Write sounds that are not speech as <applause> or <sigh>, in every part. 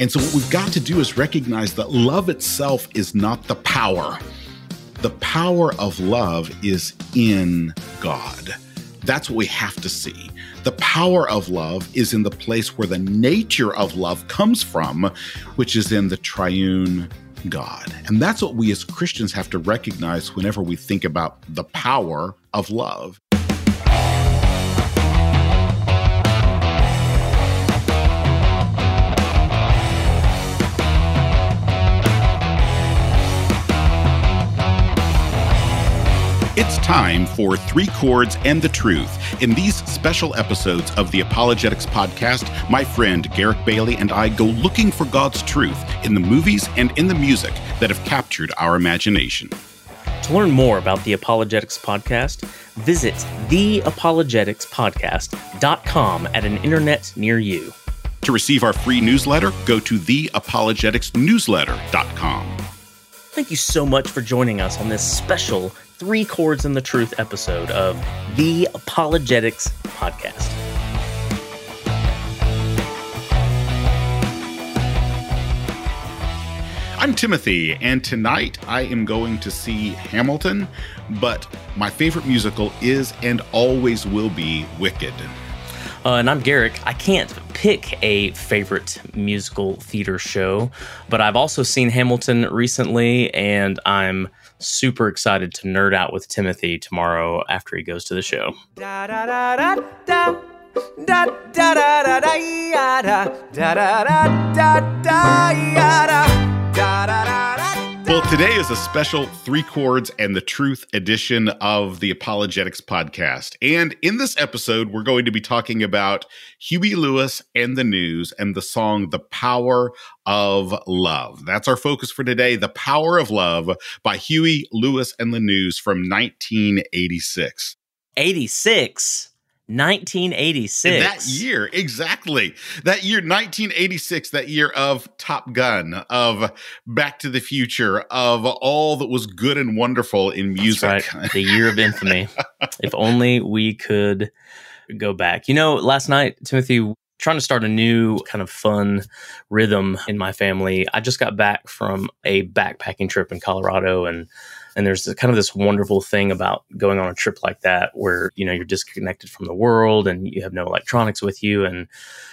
And so, what we've got to do is recognize that love itself is not the power. The power of love is in God. That's what we have to see. The power of love is in the place where the nature of love comes from, which is in the triune God. And that's what we as Christians have to recognize whenever we think about the power of love. It's time for Three Chords and the Truth. In these special episodes of the Apologetics Podcast, my friend Garrick Bailey and I go looking for God's truth in the movies and in the music that have captured our imagination. To learn more about the Apologetics Podcast, visit theapologetics.podcast.com at an internet near you. To receive our free newsletter, go to theapologeticsnewsletter.com. Thank you so much for joining us on this special Three Chords and the Truth episode of the Apologetics Podcast. I'm Timothy, and tonight I am going to see Hamilton, but my favorite musical is and always will be Wicked. Uh, and I'm Garrick. I can't pick a favorite musical theater show, but I've also seen Hamilton recently, and I'm super excited to nerd out with Timothy tomorrow after he goes to the show. Da, da, da, da da Da-da-da-da-da-da-da. Da-da-da-da-da-da well, today is a special Three Chords and the Truth edition of the Apologetics podcast. And in this episode, we're going to be talking about Huey Lewis and the news and the song The Power of Love. That's our focus for today The Power of Love by Huey Lewis and the News from 1986. 86? 1986. That year, exactly. That year, 1986, that year of Top Gun, of Back to the Future, of all that was good and wonderful in music. Right. The year of infamy. <laughs> if only we could go back. You know, last night, Timothy, trying to start a new kind of fun rhythm in my family. I just got back from a backpacking trip in Colorado and and there's kind of this wonderful thing about going on a trip like that where, you know, you're disconnected from the world and you have no electronics with you. And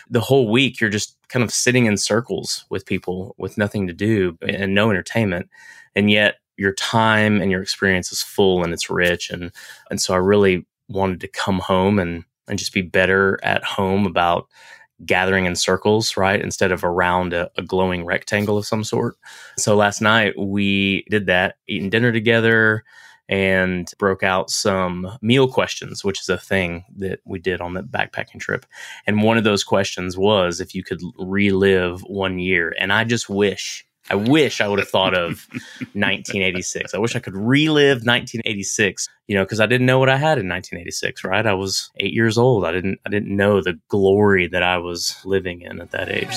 the whole week you're just kind of sitting in circles with people with nothing to do and no entertainment. And yet your time and your experience is full and it's rich. And, and so I really wanted to come home and, and just be better at home about gathering in circles, right? Instead of around a, a, glowing rectangle of some sort. So last night we did that, eating dinner together and broke out some meal questions, which is a thing that we did on the backpacking trip. And one of those questions was if you could relive one year. And I just wish I wish I would have thought of 1986. I wish I could relive 1986, you know, because I didn't know what I had in 1986, right? I was eight years old. I didn't I didn't know the glory that I was living in at that age.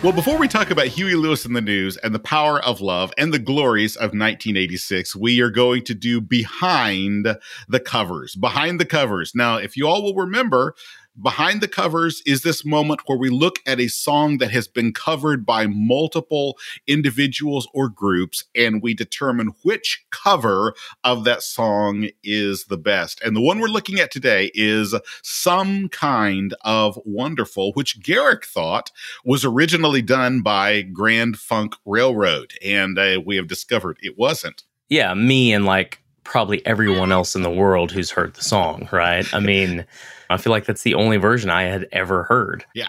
Well, before we talk about Huey Lewis and the news and the power of love and the glories of 1986, we are going to do behind the covers. Behind the covers. Now, if you all will remember, Behind the covers is this moment where we look at a song that has been covered by multiple individuals or groups and we determine which cover of that song is the best. And the one we're looking at today is Some Kind of Wonderful, which Garrick thought was originally done by Grand Funk Railroad. And uh, we have discovered it wasn't. Yeah, me and like probably everyone else in the world who's heard the song, right? I mean, I feel like that's the only version I had ever heard. Yeah.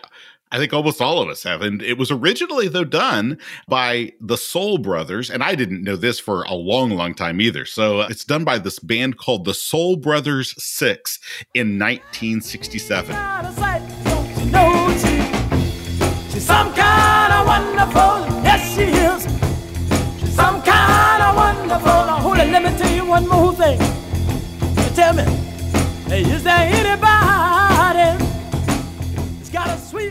I think almost all of us have. And it was originally, though, done by the Soul Brothers. And I didn't know this for a long, long time either. So uh, it's done by this band called the Soul Brothers Six in 1967. She's some kind of wonderful, yes, she is. She's some kind of wonderful. hold on, let me tell you one more thing. Tell me, is there anybody?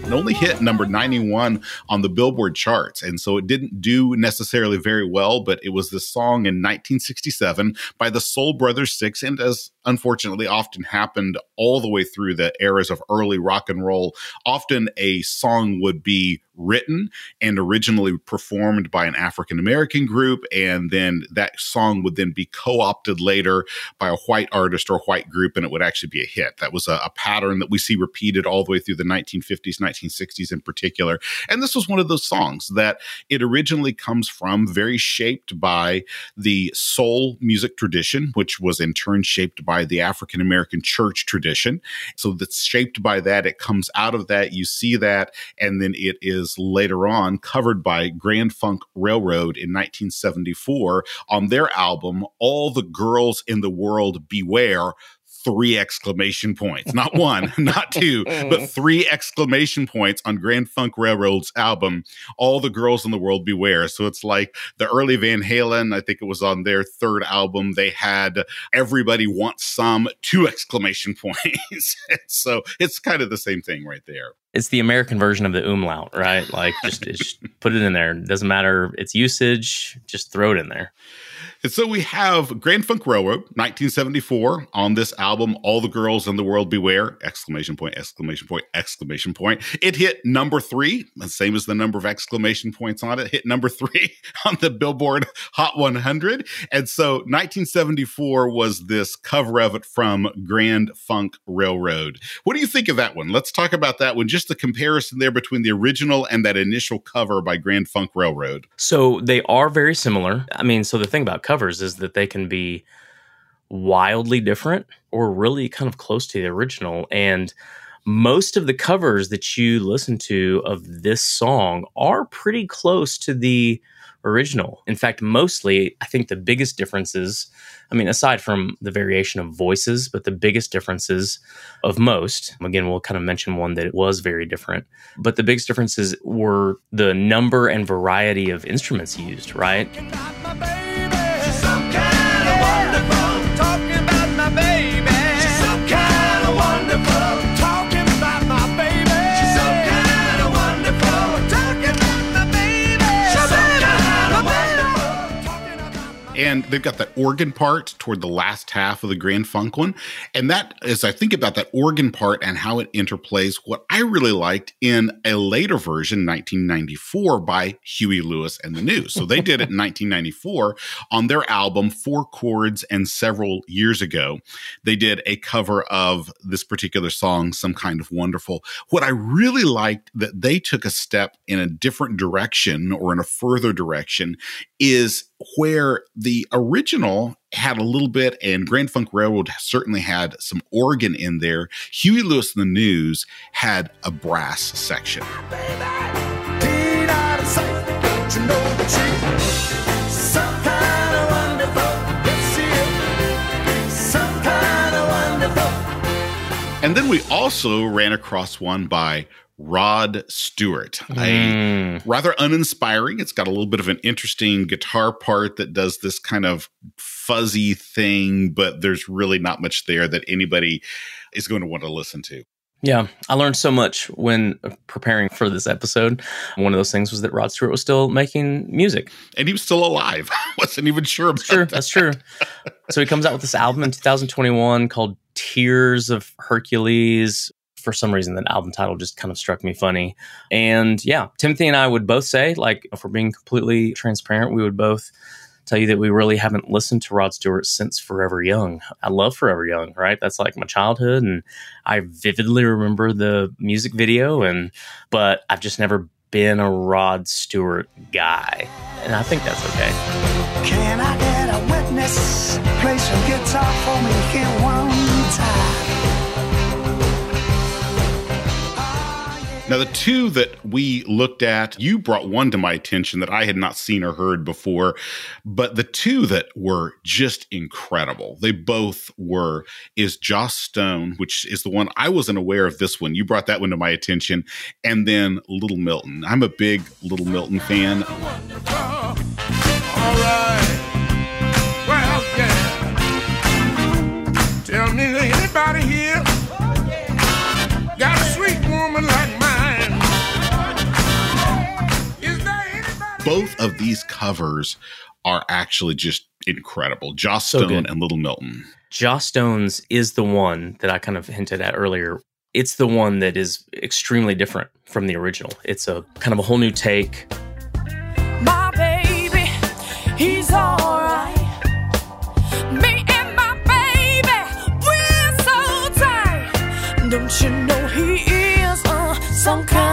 It only hit number 91 on the Billboard charts. And so it didn't do necessarily very well, but it was the song in 1967 by the Soul Brothers Six. And as unfortunately often happened all the way through the eras of early rock and roll, often a song would be written and originally performed by an African American group. And then that song would then be co opted later by a white artist or white group, and it would actually be a hit. That was a, a, pattern that we see repeated all the way through the 1950s, 1960s in particular. And this was one of those songs that it originally comes from, very shaped by the soul music tradition, which was in turn shaped by the African American church tradition. So that's shaped by that. It comes out of that. You see that, and then it is was later on covered by Grand Funk Railroad in 1974 on their album, All the Girls in the World Beware three exclamation points. Not one, <laughs> not two, but mm. three exclamation points on Grand Funk Railroad's album, All the Girls in the World Beware. So it's like the early Van Halen, I think it was on their third album, they had Everybody Wants Some, two exclamation <laughs> points. so it's kind of the same thing right there. It's the American version of the umlaut, right? Like just, just put it in there. Doesn't matter its usage, just throw it in there. And so we have Grand Funk Railroad, 1974, on this album, All the Girls in the World Beware! Exclamation point, exclamation point, exclamation point. It hit number three, the same as the number of exclamation points on it, hit number three <laughs> on the Billboard Hot 100. And so 1974 was this cover of it from Grand Funk Railroad. What do you think of that one? Let's talk about that one, just the comparison there between the original and that initial cover by Grand Funk Railroad. So they are very similar. I mean, so the thing about covers is that they can be wildly different or really kind of close to the original. And most of the covers that you listen to of this song are pretty close to the original. In fact, mostly, I think the biggest differences, I mean, aside from the variation of voices, but the biggest differences of most, again, we'll kind of mention one that it was very different, but the biggest differences were the number and variety of instruments used, right? And they've got that organ part toward the last half of the Grand Funk one. And that, as I think about that organ part and how it interplays, what I really liked in a later version, 1994, by Huey Lewis and the News. So they did it in <laughs> 1994 on their album Four Chords and several years ago. They did a cover of this particular song, Some Kind of Wonderful. What I really liked that they took a step in a different direction or in a further direction is where the original had a little bit, and Grand Funk Railroad certainly had some organ in there. Huey Lewis and the News had a brass section. And then we also ran across one by Rod Stewart. Mm. A rather uninspiring. It's got a little bit of an interesting guitar part that does this kind of fuzzy thing, but there's really not much there that anybody is going to want to listen to. Yeah, I learned so much when preparing for this episode. One of those things was that Rod Stewart was still making music, and he was still alive. <laughs> I wasn't even sure about that's true. That. That's true. so he comes out with this album in 2021 called Tears of Hercules for some reason that album title just kind of struck me funny. And yeah, Timothy and I would both say, like, if we're being completely transparent, we would both tell you that we really haven't listened to Rod Stewart since Forever Young. I love Forever Young, right? That's like my childhood and I vividly remember the music video and but I've just never been a Rod Stewart guy. And I think that's okay. Can I get a witness? Play some guitar for me one time. Now, the two that we looked at, you brought one to my attention that I had not seen or heard before, but the two that were just incredible, they both were, is Joss Stone, which is the one I wasn't aware of this one. You brought that one to my attention, and then Little Milton. I'm a big Little Milton fan. Both of these covers are actually just incredible. Joss So Stone good. and Little Milton. Joss Stone's is the one that I kind of hinted at earlier. It's the one that is extremely different from the original. It's a kind of a whole new take. My baby, he's alright. Me and my baby, we're so tight. Don't you know he is uh, some kind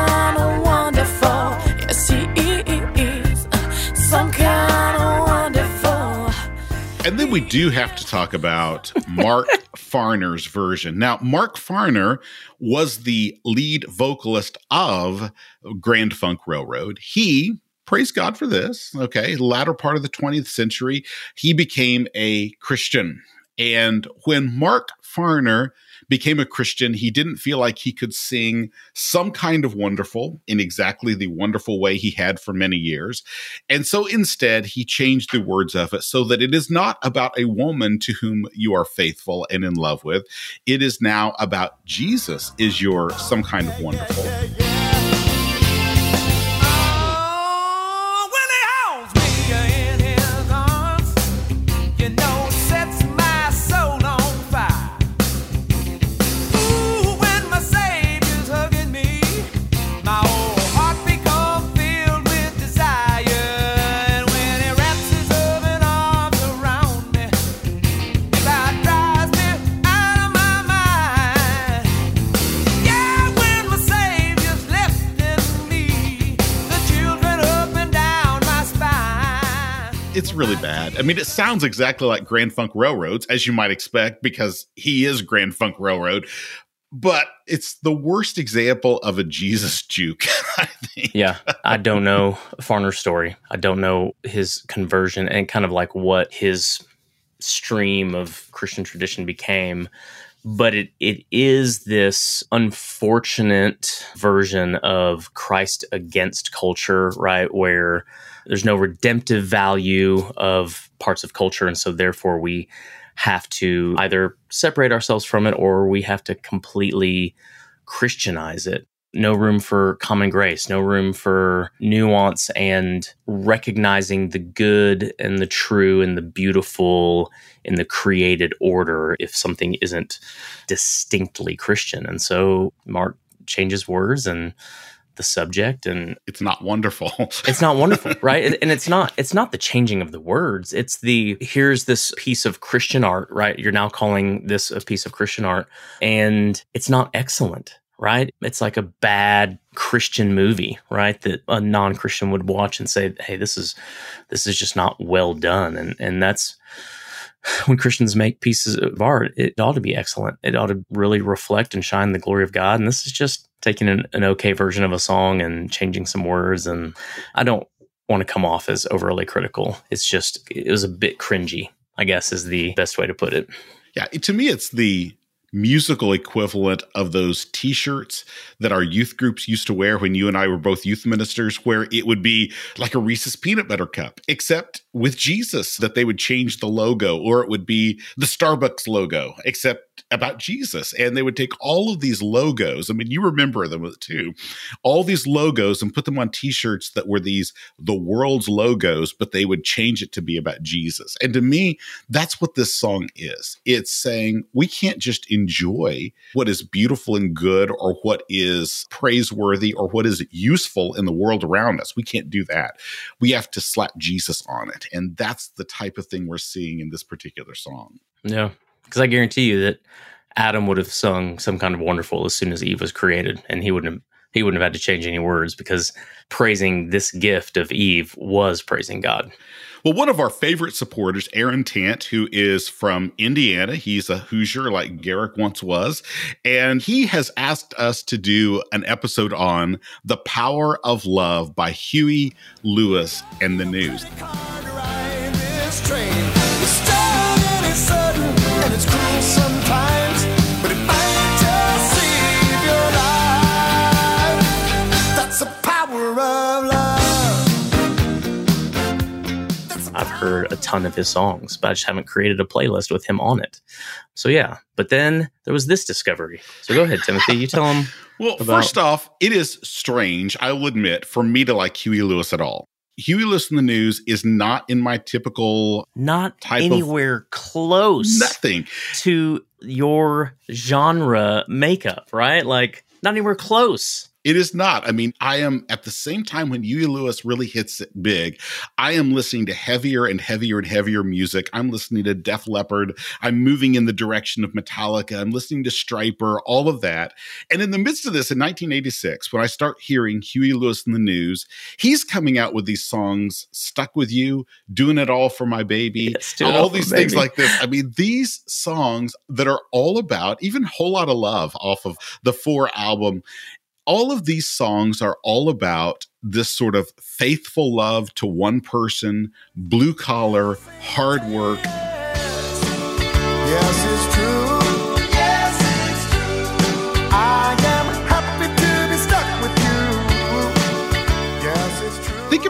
we do have to talk about Mark <laughs> Farner's version. Now, Mark Farner was the lead vocalist of Grand Funk Railroad. He, praise God for this, okay, latter part of the 20th century, he became a Christian. And when Mark Farner became a Christian, he didn't feel like he could sing some kind of wonderful in exactly the wonderful way he had for many years. And so instead, he changed the words of it so that it is not about a woman to whom you are faithful and in love with. It is now about Jesus is your some kind of wonderful. I mean, it sounds exactly like Grand Funk Railroads, as you might expect, because he is Grand Funk Railroad. But it's the worst example of a Jesus juke, <laughs> I think. Yeah, I don't know Farner's story. I don't know his conversion and kind of like what his stream of Christian tradition became. But it, it is this unfortunate version of Christ against culture, right? Where there's no redemptive value of parts of culture. And so therefore we have to either separate ourselves from it or we have to completely Christianize it. No room for common grace, no room for nuance and recognizing the good and the true and the beautiful in the created order if something isn't distinctly Christian. And so Mark changes words and the subject and It's not wonderful. <laughs> it's not wonderful right? And it's not it's not the changing of the words. It's the here's this piece of christian art right? You're now calling this a piece of christian art. And it's not excellent right? It's like a bad christian movie right? That a non-christian would watch and say hey this is this is just not well done. And and that's <laughs> when Christians make pieces of art, it ought to be excellent. It ought to really reflect and shine the glory of God. And this is just taking an, an okay version of a song and changing some words. And I don't want to come off as overly critical. It's just, it was a bit cringy, I guess is the best way to put it. Yeah, to me, it's the musical equivalent of those t-shirts that our youth groups used to wear when you and I were both youth ministers where it would be like a Reese's peanut butter cup except with Jesus that they would change the logo or it would be the Starbucks logo except about Jesus. And they would take all of these logos I mean you remember them too all these logos and put them on t-shirts that were these the world's logos but they would change it to be about Jesus. And to me that's what this song is. It's saying we can't just enjoy what is beautiful and good or what is praiseworthy or what is useful in the world around us we can't do that we have to slap Jesus on it and that's the type of thing we're seeing in this particular song Yeah. Because I guarantee you that Adam would have sung some kind of wonderful as soon as Eve was created, and he wouldn't have he wouldn't have had to change any words because praising this gift of Eve was praising God. Well, one of our favorite supporters, Aaron Tant, who is from Indiana, he's a Hoosier like Garrick once was, and he has asked us to do an episode on The Power of Love by Huey Lewis and the News. Heard a ton of his songs, but I just haven't created a playlist with him on it. So yeah, but then there was this discovery. So go ahead, Timothy. You tell him. <laughs> Well, About- first off, it is strange, I will admit, for me to like Huey Lewis at all. Huey Lewis in the News is not in my typical Not anywhere close nothing. to your genre makeup, right? Like not anywhere close. It is not. I mean, I am at the same time when Huey Lewis really hits it big, I am listening to heavier and heavier and heavier music. I'm listening to Def Leppard. I'm moving in the direction of Metallica. I'm listening to Stryper, all of that. And in the midst of this, in 1986, when I start hearing Huey Lewis in the news, he's coming out with these songs, Stuck with You, Doing It All for My Baby, Yes, all these things Baby. like this. I mean, these songs that are all about, even Whole Lot of Love off of the Fore album, all of these songs are all about this sort of faithful love to one person, blue collar, hard work. Yes,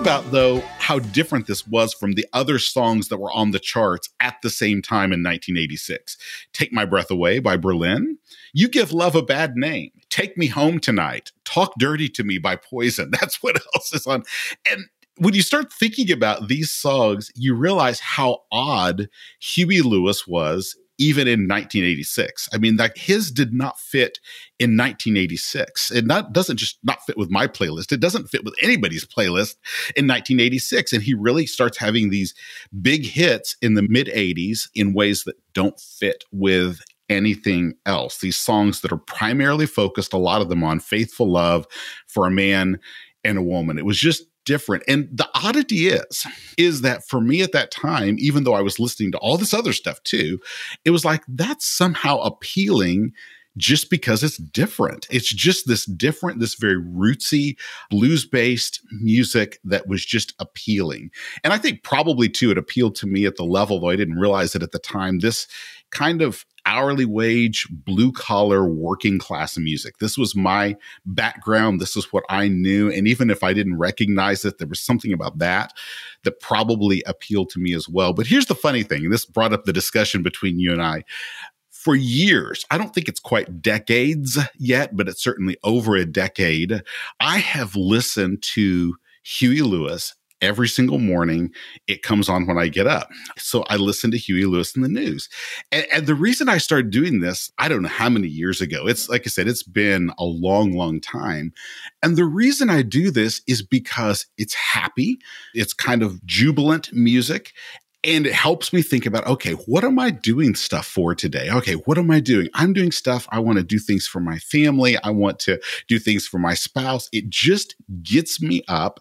about, though, how different this was from the other songs that were on the charts at the same time in 1986. Take My Breath Away by Berlin. You Give Love a Bad Name. Take Me Home Tonight. Talk Dirty to Me by Poison. <laughs> That's what else is on. And when you start thinking about these songs, you realize how odd Huey Lewis was even in 1986. I mean, like his did not fit in 1986. And that doesn't just not fit with my playlist. It doesn't fit with anybody's playlist in 1986. And he really starts having these big hits in the mid 80s in ways that don't fit with anything else. These songs that are primarily focused, a lot of them on faithful love for a man and a woman. It was just different. And the oddity is, is that for me at that time, even though I was listening to all this other stuff too, it was like that's somehow appealing just because it's different. It's just this different, this very rootsy, blues based music that was just appealing. And I think probably too, it appealed to me at the level, though I didn't realize it at the time, this kind of hourly wage, blue collar, working class music. This was my background. This is what I knew. And even if I didn't recognize it, there was something about that that probably appealed to me as well. But here's the funny thing, this brought up the discussion between you and I for years, I don't think it's quite decades yet, but it's certainly over a decade. I have listened to Huey Lewis every single morning. It comes on when I get up. So I listen to Huey Lewis in the news. And, and the reason I started doing this, I don't know how many years ago. It's like I said, it's been a long, long time. And the reason I do this is because it's happy, it's kind of jubilant music. And it helps me think about, okay, what am I doing stuff for today? Okay, what am I doing? I'm doing stuff. I want to do things for my family. I want to do things for my spouse. It just gets me up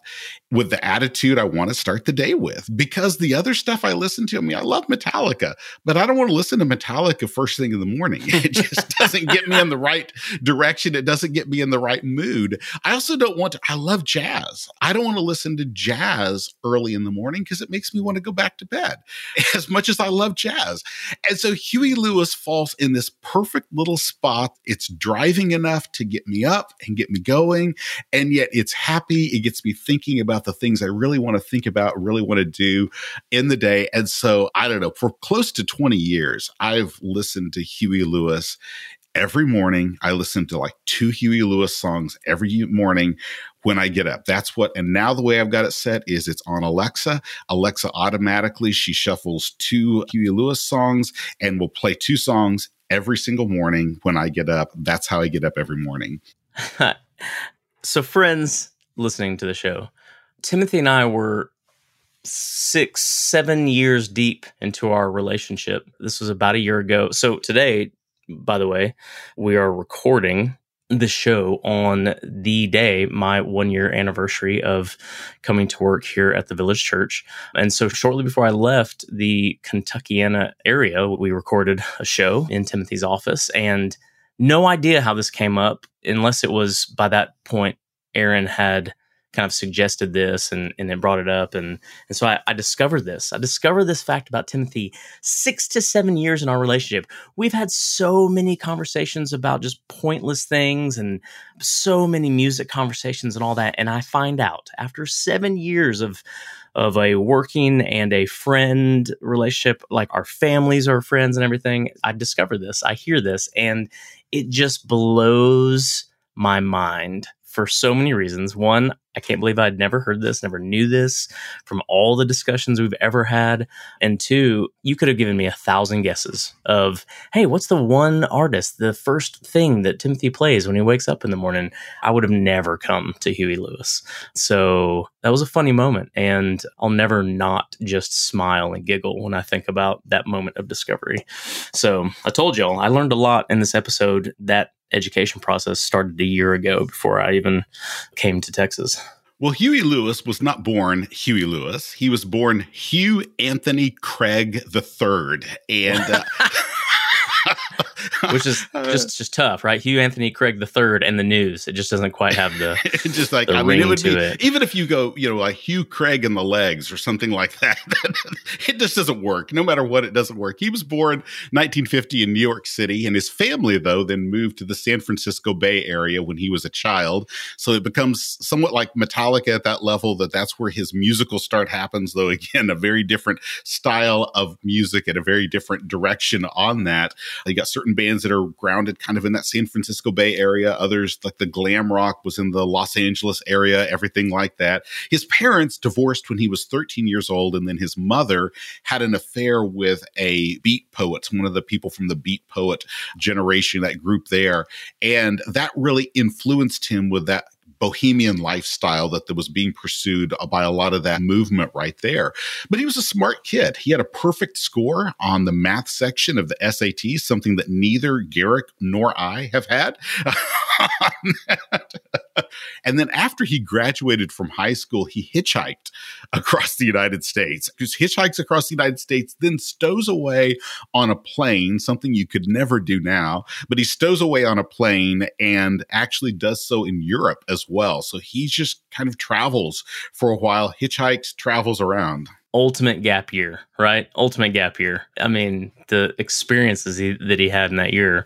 with the attitude I want to start the day with because the other stuff I listen to, I mean, I love Metallica, but I don't want to listen to Metallica first thing in the morning. <laughs> It just <laughs> doesn't get me in the right direction. It doesn't get me in the right mood. I also don't want to, I love jazz. I don't want to listen to jazz early in the morning because it makes me want to go back to bed <laughs> as much as I love jazz. And so Huey Lewis falls in this perfect little spot. It's driving enough to get me up and get me going. And yet it's happy. It gets me thinking about the things I really want to think about, really want to do in the day. And so I don't know, for close to 20 years, I've listened to Huey Lewis every morning. I listen to like two Huey Lewis songs every morning when I get up. That's what, and now the way I've got it set is it's on Alexa. Alexa automatically, she shuffles two Huey Lewis songs and will play two songs every single morning when I get up. That's how I get up every morning. <laughs> so, friends listening to the show, Timothy and I were six, seven years deep into our relationship. This was about a year ago. So, today, by the way, we are recording the show on the day, my one year anniversary of coming to work here at the Village Church. And so, shortly before I left the Kentuckiana area, we recorded a show in Timothy's office. And no idea how this came up, unless it was by that point, Aaron had kind of suggested this and, and then brought it up. And, and so I, I discovered this. I discovered this fact about Timothy six to seven years in our relationship. We've had so many conversations about just pointless things and so many music conversations and all that. And I find out after seven years of of a working and a friend relationship, like our families are friends and everything, I discover this. I hear this and it just blows my mind for so many reasons. One, I can't believe I'd never heard this, never knew this from all the discussions we've ever had. And two, you could have given me a thousand guesses of, hey, what's the one artist, the first thing that Timothy plays when he wakes up in the morning? I would have never come to Huey Lewis. So that was a funny moment. And I'll never not just smile and giggle when I think about that moment of discovery. So I told y'all, I learned a lot in this episode. That education process started a year ago before I even came to Texas. Well, Huey Lewis was not born Huey Lewis. He was born Hugh Anthony Craig III. And uh, <laughs> which is <laughs> uh, just just tough, right? Hugh Anthony Craig the third and the news. It just doesn't quite have the <laughs> just like the I mean, it would be it. even if you go, you know, like Hugh Craig and the legs or something like <laughs> that. it just doesn't work. No matter what, it doesn't work. He was born 1950 in New York City, and his family though then moved to the San Francisco Bay Area when he was a child. So it becomes somewhat like Metallica at that level. That that's where his musical start happens. Though again, a very different style of music and a very different direction on that. You got certain bands that are grounded kind of in that San Francisco Bay area. Others, like the glam rock, was in the Los Angeles area, everything like that. His parents divorced when he was 13 years old, and then his mother had an affair with a beat poet, one of the people from the beat poet generation, that group there. And that really influenced him with that bohemian lifestyle that was being pursued uh, by a lot of that movement right there. But he was a smart kid. He had a perfect score on the math section of the SAT, something that neither Garrick nor I have had. <laughs> and then after he graduated from high school, he hitchhiked across the United States. Just hitchhikes across the United States, then stows away on a plane, something you could never do now. But he stows away on a plane and actually does so in Europe as well. So he just kind of travels for a while, hitchhikes, travels around. ultimate gap year, right? Ultimate gap year. I mean, the experiences he, that he had in that year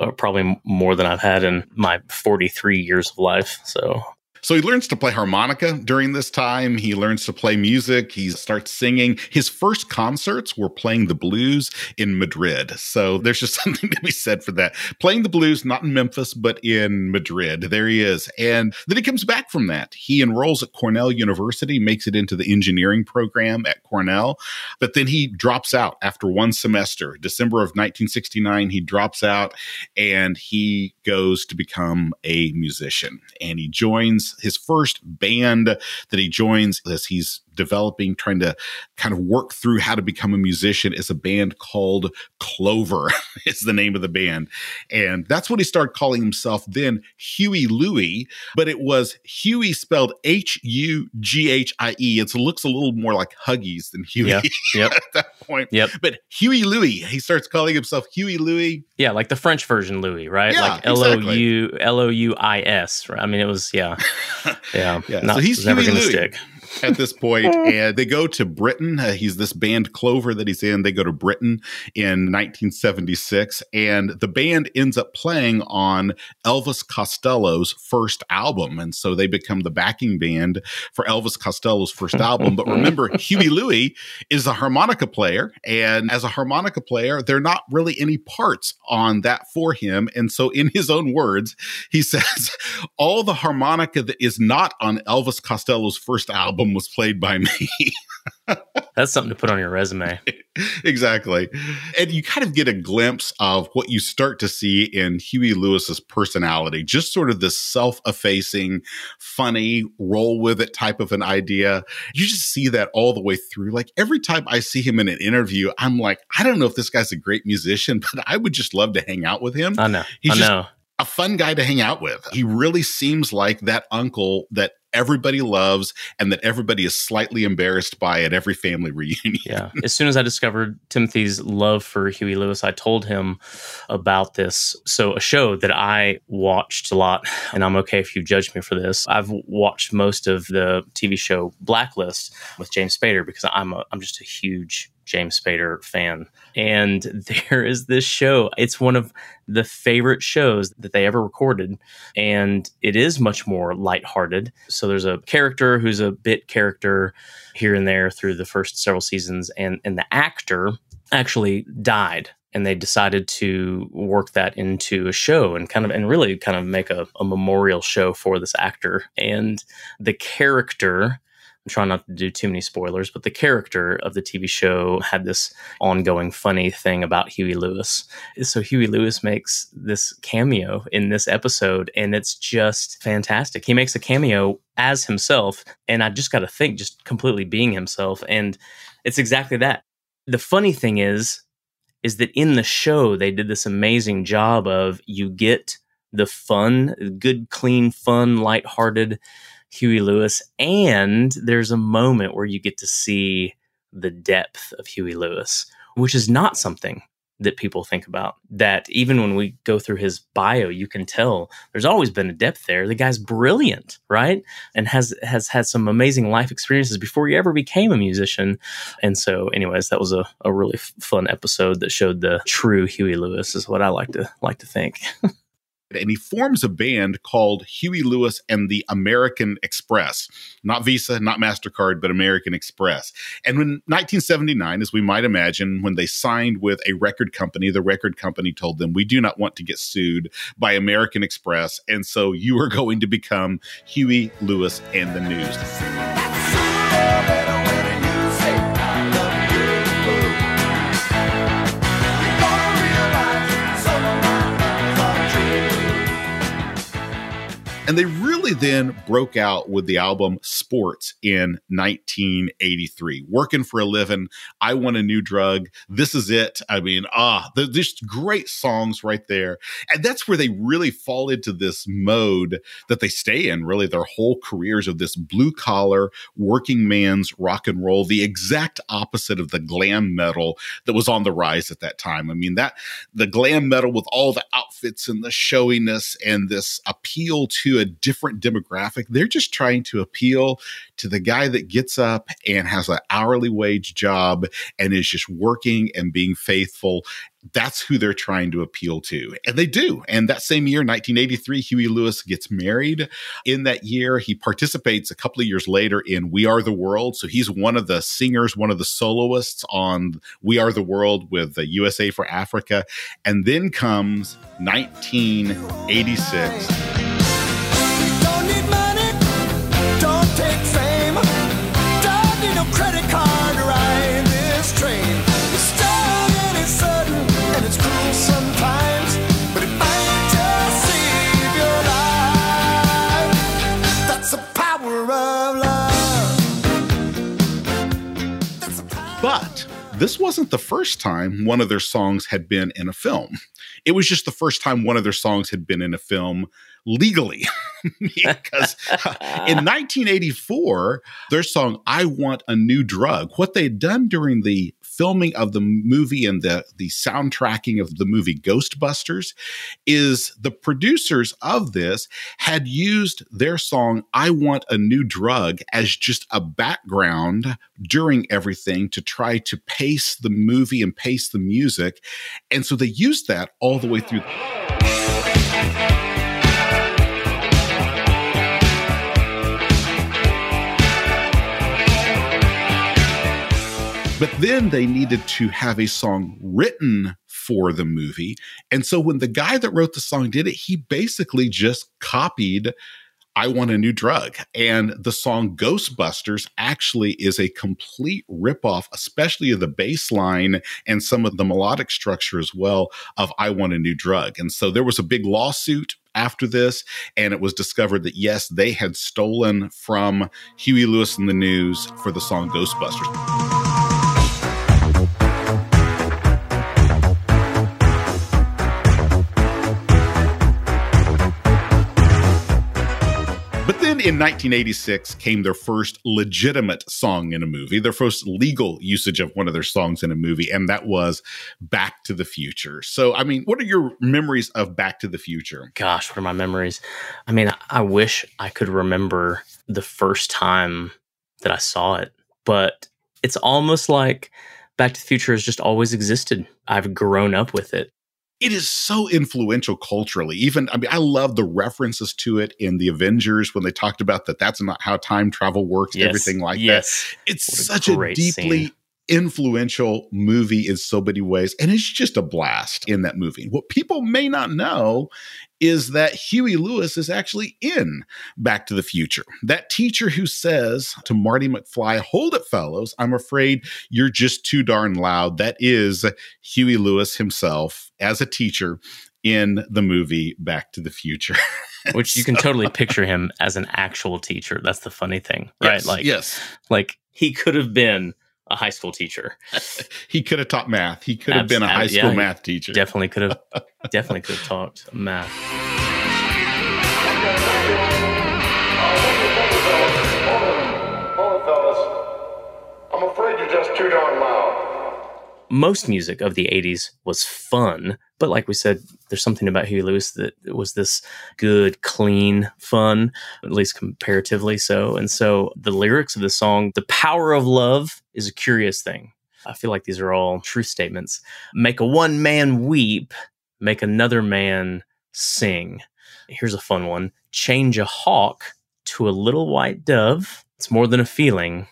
are probably more than I've had in my 43 years of life. So So he learns to play harmonica during this time. He learns to play music. He starts singing. His first concerts were playing the blues in Madrid. So there's just <laughs> something to be said for that. Playing the blues, not in Memphis, but in Madrid. There he is. And then he comes back from that. He enrolls at Cornell University, makes it into the engineering program at Cornell. But then he drops out after one semester. December of 1969, he drops out and he goes to become a musician. And he joins his first band that he joins as he's developing, trying to kind of work through how to become a musician is a band called Clover, <laughs> is the name of the band. And that's what he started calling himself then, Huey Louie, but it was Huey spelled H U G H I E. It looks a little more like Huggies than Huey Yeah. <laughs> Yep. at that point. Yep. But Huey Louie, he starts calling himself Huey Louie. yeah, like the French version Louis, right? Yeah, like L O. U L O U I S. I mean, it was yeah, <laughs> yeah. Yeah, Not, so he's Huey going to Louie. stick. At this point, <laughs> and they go to Britain. Uh, he's this band Clover that he's in. They go to Britain in 1976, and the band ends up playing on Elvis Costello's first album, and so they become the backing band for Elvis Costello's first album. But <laughs> remember, Huey Louie is a harmonica player, and as a harmonica player, there are not really any parts on that for him, and so in his own words, he <laughs> says, "All the harmonica that is not on Elvis Costello's first album was played by me." <laughs> That's something to put on your resume. exactly. And you kind of get a glimpse of what you start to see in Huey Lewis's personality, just sort of this self-effacing, funny, roll with it type of an idea. You just see that all the way through. Like every time I see him in an interview, I'm like, I don't know if this guy's a great musician, <laughs> but I would just love to hang out with him. I know. He's I just- a fun guy to hang out with. He really seems like that uncle that everybody loves and that everybody is slightly embarrassed by at every family <laughs> reunion. Yeah. As soon as I discovered Timothy's love for Huey Lewis, I told him about this. So, a show that I watched a lot, and I'm okay if you judge me for this. I've watched most of the TV show Blacklist with James Spader because I'm a, I'm just a huge James Spader fan. And <laughs> there is this show. It's one of the favorite shows that they ever recorded. And it is much more lighthearted. So there's a character who's a bit character here and there through the first several seasons. And, and the actor actually died and they decided to work that into a show and kind of and really kind of make a, a memorial show for this actor and the character I'm trying not to do too many spoilers, but the character of the TV show had this ongoing funny thing about Huey Lewis. So Huey Lewis makes this cameo in this episode, and it's just fantastic. He makes a cameo as himself, and I just got to think, just completely being himself, and it's exactly that. The funny thing is, is that in the show they did this amazing job of you get the fun, good, clean, fun, lighthearted Huey Lewis. And there's a moment where you get to see the depth of Huey Lewis, which is not something that people think about. That even when we go through his bio, you can tell there's always been a depth there. The guy's brilliant, right? And has has had some amazing life experiences before he ever became a musician. And so, anyways, that was a, a really fun episode that showed the true Huey Lewis, is what I like to like to think. <laughs> and he forms a band called Huey Lewis and the American Express. Not Visa, not MasterCard, but American Express. And in 1979, as we might imagine, when they signed with a record company, the record company told them, We do not want to get sued by American Express. And so you are <laughs> going to become Huey Lewis and the News. And they really then broke out with the album Sports in 1983. Working for a living, I Want a New Drug. This is it. I mean, ah, there's great songs right there. And that's where they really fall into this mode that they stay in really their whole careers of this blue collar, working man's rock and roll, the exact opposite of the glam metal that was on the rise at that time. I mean, that the glam metal with all the outfits and the showiness and this appeal to a different demographic. They're just trying to appeal to the guy that gets up and has an hourly wage job and is just working and being faithful. That's who they're trying to appeal to. And they do. And that same year, 1983, Huey Lewis gets married. In that year, he participates a couple of years later in We Are the World. So he's one of the singers, one of the soloists on We Are the World with the USA for Africa. And then comes 1986. This wasn't the first time one of their songs had been in a film. It was just the first time one of their songs had been in a film legally. <laughs> because uh, in <laughs> 1984, their song I Want a New Drug, what they'd done during the filming of the movie and the, the soundtracking of the movie Ghostbusters is the producers of this had used their song I Want a New Drug as just a background during everything to try to pace the movie and pace the music. And so they used that all the way through. But then they needed to have a song written for the movie. And so when the guy that wrote the song did it, he basically just copied I Want a New Drug. And the song Ghostbusters actually is a complete ripoff, especially of the bass line and some of the melodic structure as well of I Want a New Drug. And so there was a big lawsuit after this, and it was discovered that yes, they had stolen from Huey Lewis and the News for the song Ghostbusters. In 1986 came their first legitimate song in a movie, their first legal usage of one of their songs in a movie, and that was Back to the Future. So, I mean, what are your memories of Back to the Future? Gosh, what are my memories? I mean, I wish I could remember the first time that I saw it, but it's almost like Back to the Future has just always existed. I've grown up with it. It is so influential culturally. Even, I mean, I love the references to it in the Avengers when they talked about that that's not how time travel works, Yes. everything like yes. that. It's What a such a great deeply scene. influential movie in so many ways. And it's just a blast in that movie. What people may not know is that Huey Lewis is actually in Back to the Future. That teacher who says to Marty McFly, Hold it, fellows, I'm afraid you're just too darn loud. That is Huey Lewis himself as a teacher in the movie Back to the Future. <laughs> Which you can totally picture him as an actual teacher. That's the funny thing, right? Yes, like, yes. like he could have been a high school teacher. <laughs> He could have taught math. He could have Abs- been a high school he math teacher. Definitely could have, <laughs> definitely could have taught math. Hold it, fellas. I'm afraid you're just too darn loud. most music of the 80s was fun but like we said there's something about huey lewis that was this good clean fun at least comparatively so. And so the lyrics of the song the power of love is a curious thing. I feel like these are all truth statements. Make a one man weep make another man sing. Here's a fun one. Change a hawk to a little white dove. It's more than a feeling.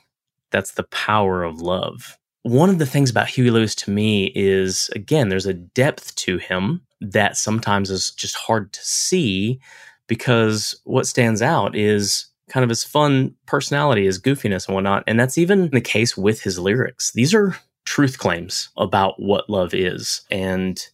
That's the power of love one of the things about Huey Lewis to me is again, there's a depth to him that sometimes is just hard to see because what stands out is kind of his fun personality, his goofiness and whatnot. And that's even the case with his lyrics. These are truth claims about what love is. And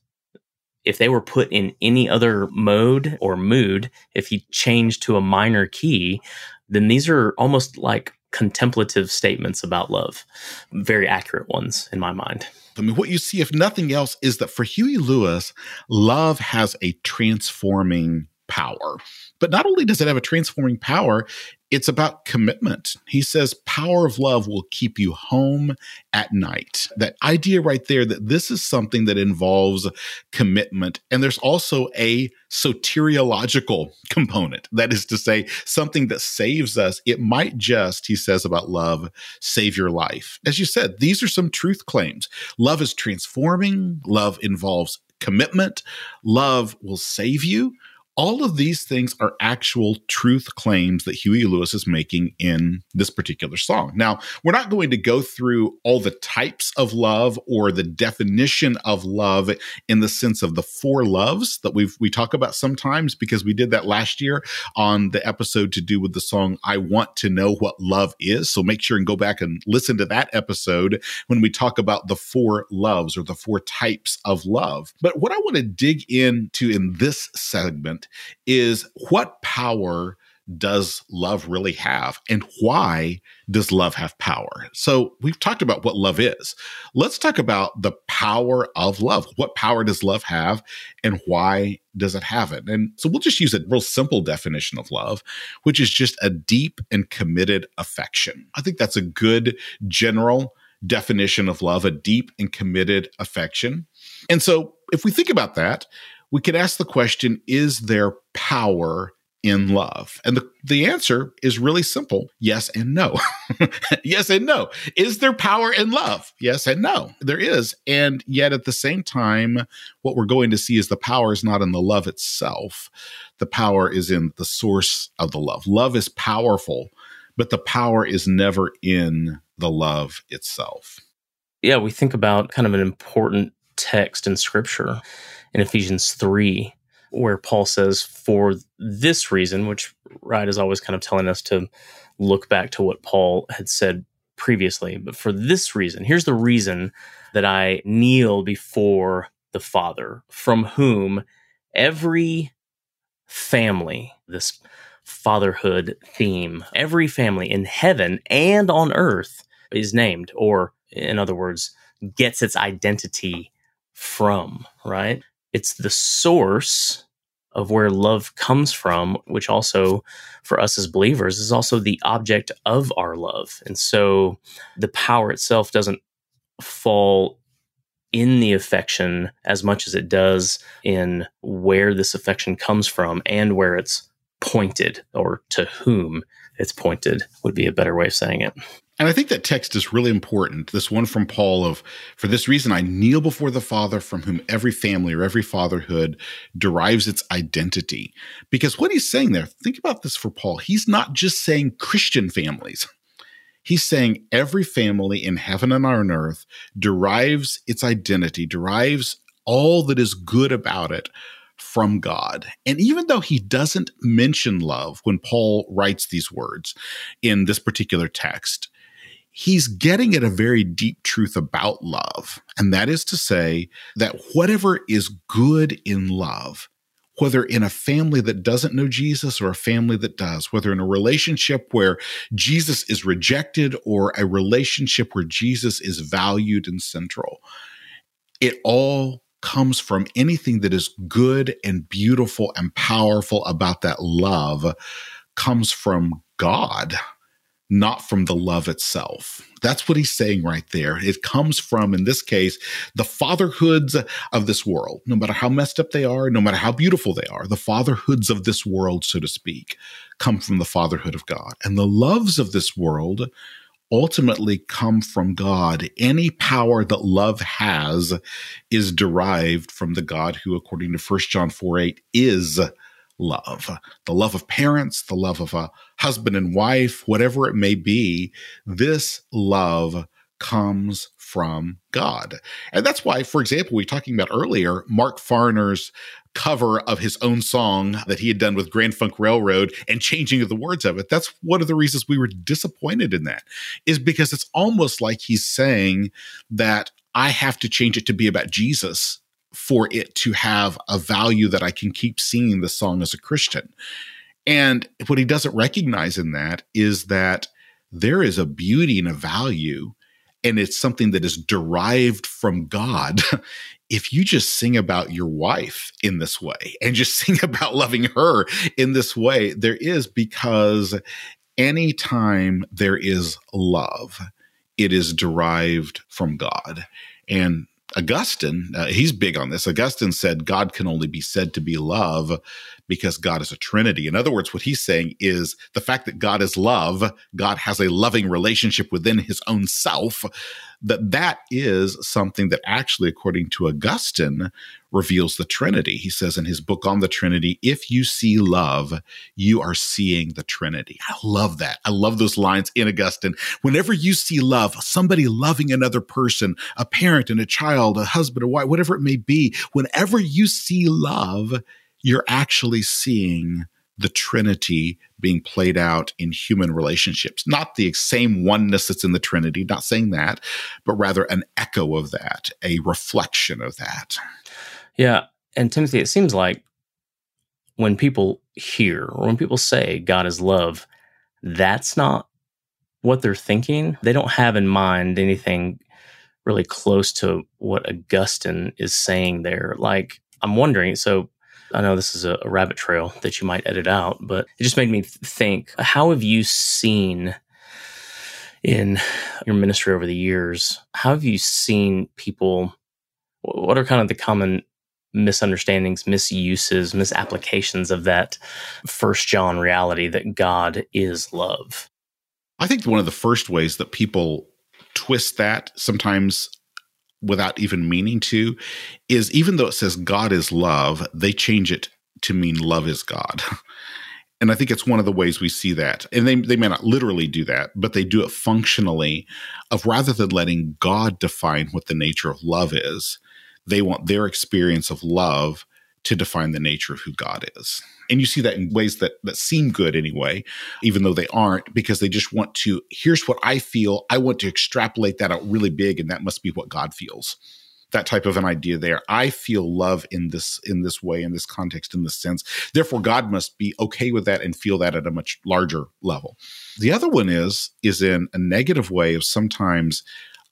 if they were put in any other mode or mood, if he changed to a minor key, then these are almost like contemplative statements about love. Very accurate ones in my mind. I mean, what you see, if nothing else, is that for Huey Lewis, love has a transforming power. But not only does it have a transforming power, it's about commitment. He says, power of love will keep you home at night. That idea right there that this is something that involves commitment. And there's also a soteriological component. That is to say, something that saves us. It might just, he says about love, save your life. As you said, these are some truth claims. Love is transforming, love involves commitment, love will save you all of these things are actual truth claims that Huey Lewis is making in this particular song. Now, we're not going to go through all the types of love or the definition of love in the sense of the four loves that we've we talk about sometimes because we did that last year on the episode to do with the song I want to know what love is. So make sure and go back and listen to that episode when we talk about the four loves or the four types of love. But what I want to dig into in this segment is what power does love really have and why does love have power? So we've talked about what love is. Let's talk about the power of love. What power does love have and why does it have it? And so we'll just use a real simple definition of love, which is just a deep and committed affection. I think that's a good general definition of love, a deep and committed affection. And so if we think about that, we could ask the question Is there power in love? And the, the answer is really simple yes and no. <laughs> yes and no. Is there power in love? Yes and no. There is. And yet at the same time, what we're going to see is the power is not in the love itself, the power is in the source of the love. Love is powerful, but the power is never in the love itself. Yeah, we think about kind of an important text in scripture in Ephesians 3, where Paul says, For this reason, which Wright is always kind of telling us to look back to what Paul had said previously, but for this reason, here's the reason that I kneel before the Father, from whom every family, this fatherhood theme, every family in heaven and on earth is named, or in other words, gets its identity from, right? It's the source of where love comes from, which also for us as believers is also the object of our love. And so the power itself doesn't fall in the affection as much as it does in where this affection comes from and where it's pointed or to whom it's pointed would be a better way of saying it. And I think that text is really important. This one from Paul of, for this reason, I kneel before the Father from whom every family or every fatherhood derives its identity. Because what he's saying there, think about this for Paul. He's not just saying Christian families. He's saying every family in heaven and on earth derives its identity, derives all that is good about it from God. And even though he doesn't mention love when Paul writes these words in this particular text, he's getting at a very deep truth about love. And that is to say that whatever is good in love, whether in a family that doesn't know Jesus or a family that does, whether in a relationship where Jesus is rejected or a relationship where Jesus is valued and central, it all comes from anything that is good and beautiful and powerful about that love comes from God not from the love itself. That's what he's saying right there. It comes from, in this case, the fatherhoods of this world. No matter how messed up they are, no matter how beautiful they are, the fatherhoods of this world, so to speak, come from the fatherhood of God. And the loves of this world ultimately come from God. Any power that love has is derived from the God who, according to 1 John 4 8, is love the love of parents, the love of a husband and wife, whatever it may be. This love comes from God. And that's why, for example, we were talking about earlier, Mark Farner's cover of his own song that he had done with Grand Funk Railroad and changing of the words of it. That's one of the reasons we were disappointed in that, is because it's almost like he's saying that I have to change it to be about Jesus for it to have a value that I can keep singing the song as a Christian. And what he doesn't recognize in that is that there is a beauty and a value, and it's something that is derived from God. <laughs> if you just sing about your wife in this way and just <laughs> sing about loving her in this way, there is because anytime there is love, it is derived from God. And Augustine, uh, he's big on this. Augustine said God can only be said to be love because God is a trinity. In other words, what he's saying is the fact that God is love, God has a loving relationship within his own self, that that is something that actually, according to Augustine, reveals the Trinity. He says in his book on the Trinity, if you see love, you are seeing the Trinity. I love that. I love those lines in Augustine. Whenever you see love, somebody loving another person, a parent and a child, a husband, a wife, whatever it may be, whenever you see love, you're actually seeing the Trinity being played out in human relationships. Not the same oneness that's in the Trinity, not saying that, but rather an echo of that, a reflection of that. Yeah. And Timothy, it seems like when people hear or when people say God is love, that's not what they're thinking. They don't have in mind anything really close to what Augustine is saying there. Like, I'm wondering, so I know this is a, rabbit trail that you might edit out, but it just made me think how have you seen in your ministry over the years, how have you seen people? What are kind of the common misunderstandings, misuses, misapplications of that First John reality that God is love? I think one of the first ways that people twist that sometimes without even meaning to is even though it says God is love, they change it to mean love is God. <laughs> And I think it's one of the ways we see that. And they, they may not literally do that, but they do it functionally of rather than letting God define what the nature of love is, they want their experience of love to define the nature of who God is. And you see that in ways that that seem good anyway, even though they aren't, because they just want to, here's what I feel. I want to extrapolate that out really big, and that must be what God feels that type of an idea there i feel love in this in this way in this context in this sense therefore god must be okay with that and feel that at a much larger level the other one is is in a negative way of sometimes